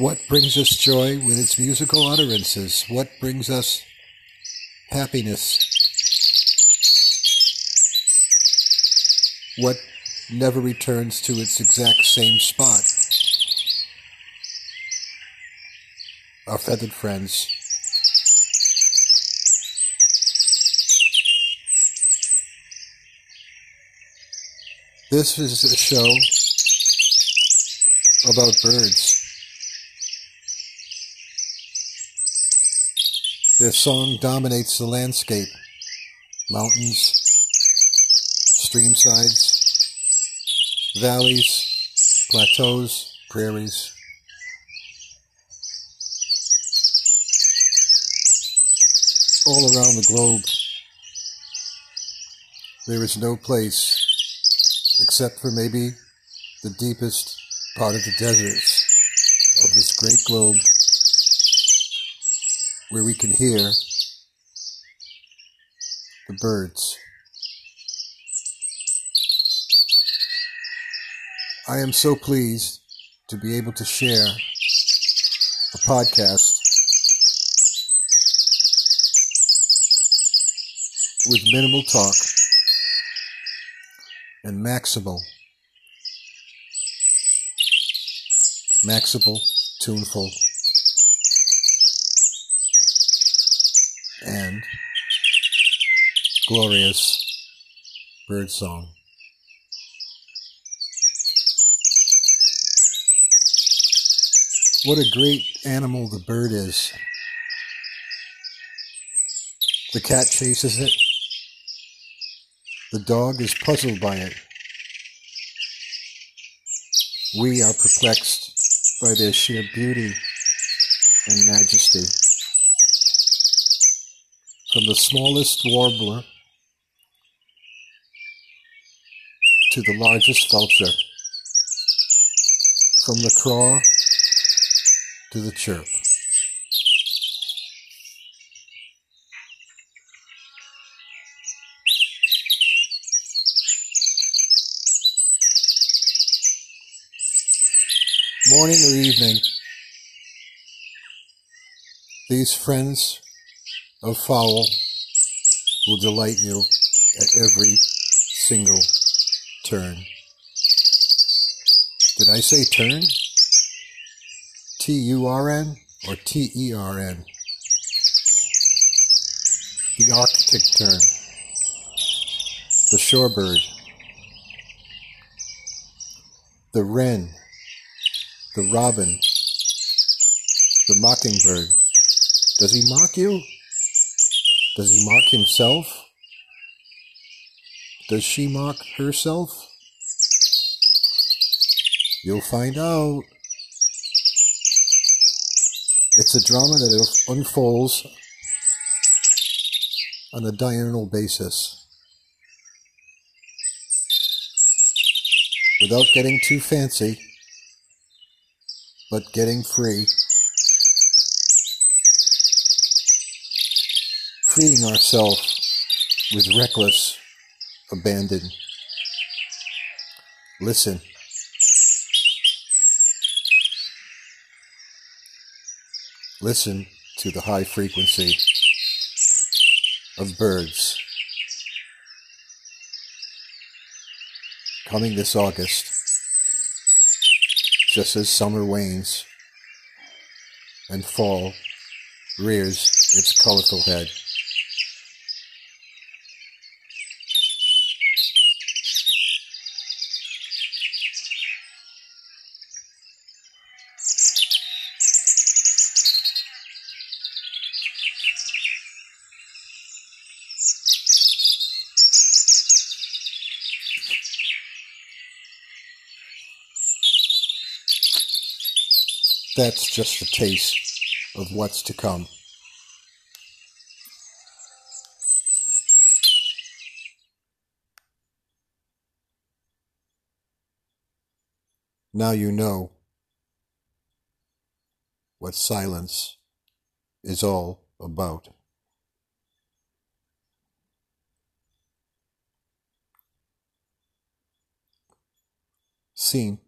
What brings us joy with its musical utterances? What brings us happiness? What never returns to its exact same spot? Our feathered friends. This is a show about birds. Their song dominates the landscape. Mountains, stream sides, valleys, plateaus, prairies. All around the globe, there is no place, except for maybe the deepest part of the deserts of this great globe where we can hear the birds. I am so pleased to be able to share a podcast with minimal talk and maximal, maximal, tuneful, and glorious bird song. What a great animal the bird is. The cat chases it. The dog is puzzled by it. We are perplexed by their sheer beauty and majesty. From the smallest warbler to the largest vulture. From the craw to the chirp. Morning or evening, these friends of fowl will delight you at every single turn. Did I say turn? T U R N or T E R N? The Arctic tern, the shorebird, the wren, the robin, the mockingbird. Does he mock you? Does he mock himself? Does she mock herself? You'll find out. It's a drama that unfolds on a diurnal basis. Without getting too fancy, but getting free. Freeing ourselves with reckless abandon. Listen. Listen to the high frequency of birds. Coming this August, just as summer wanes and fall rears its colorful head. That's just a taste of what's to come. Now you know what silence is all about. Scene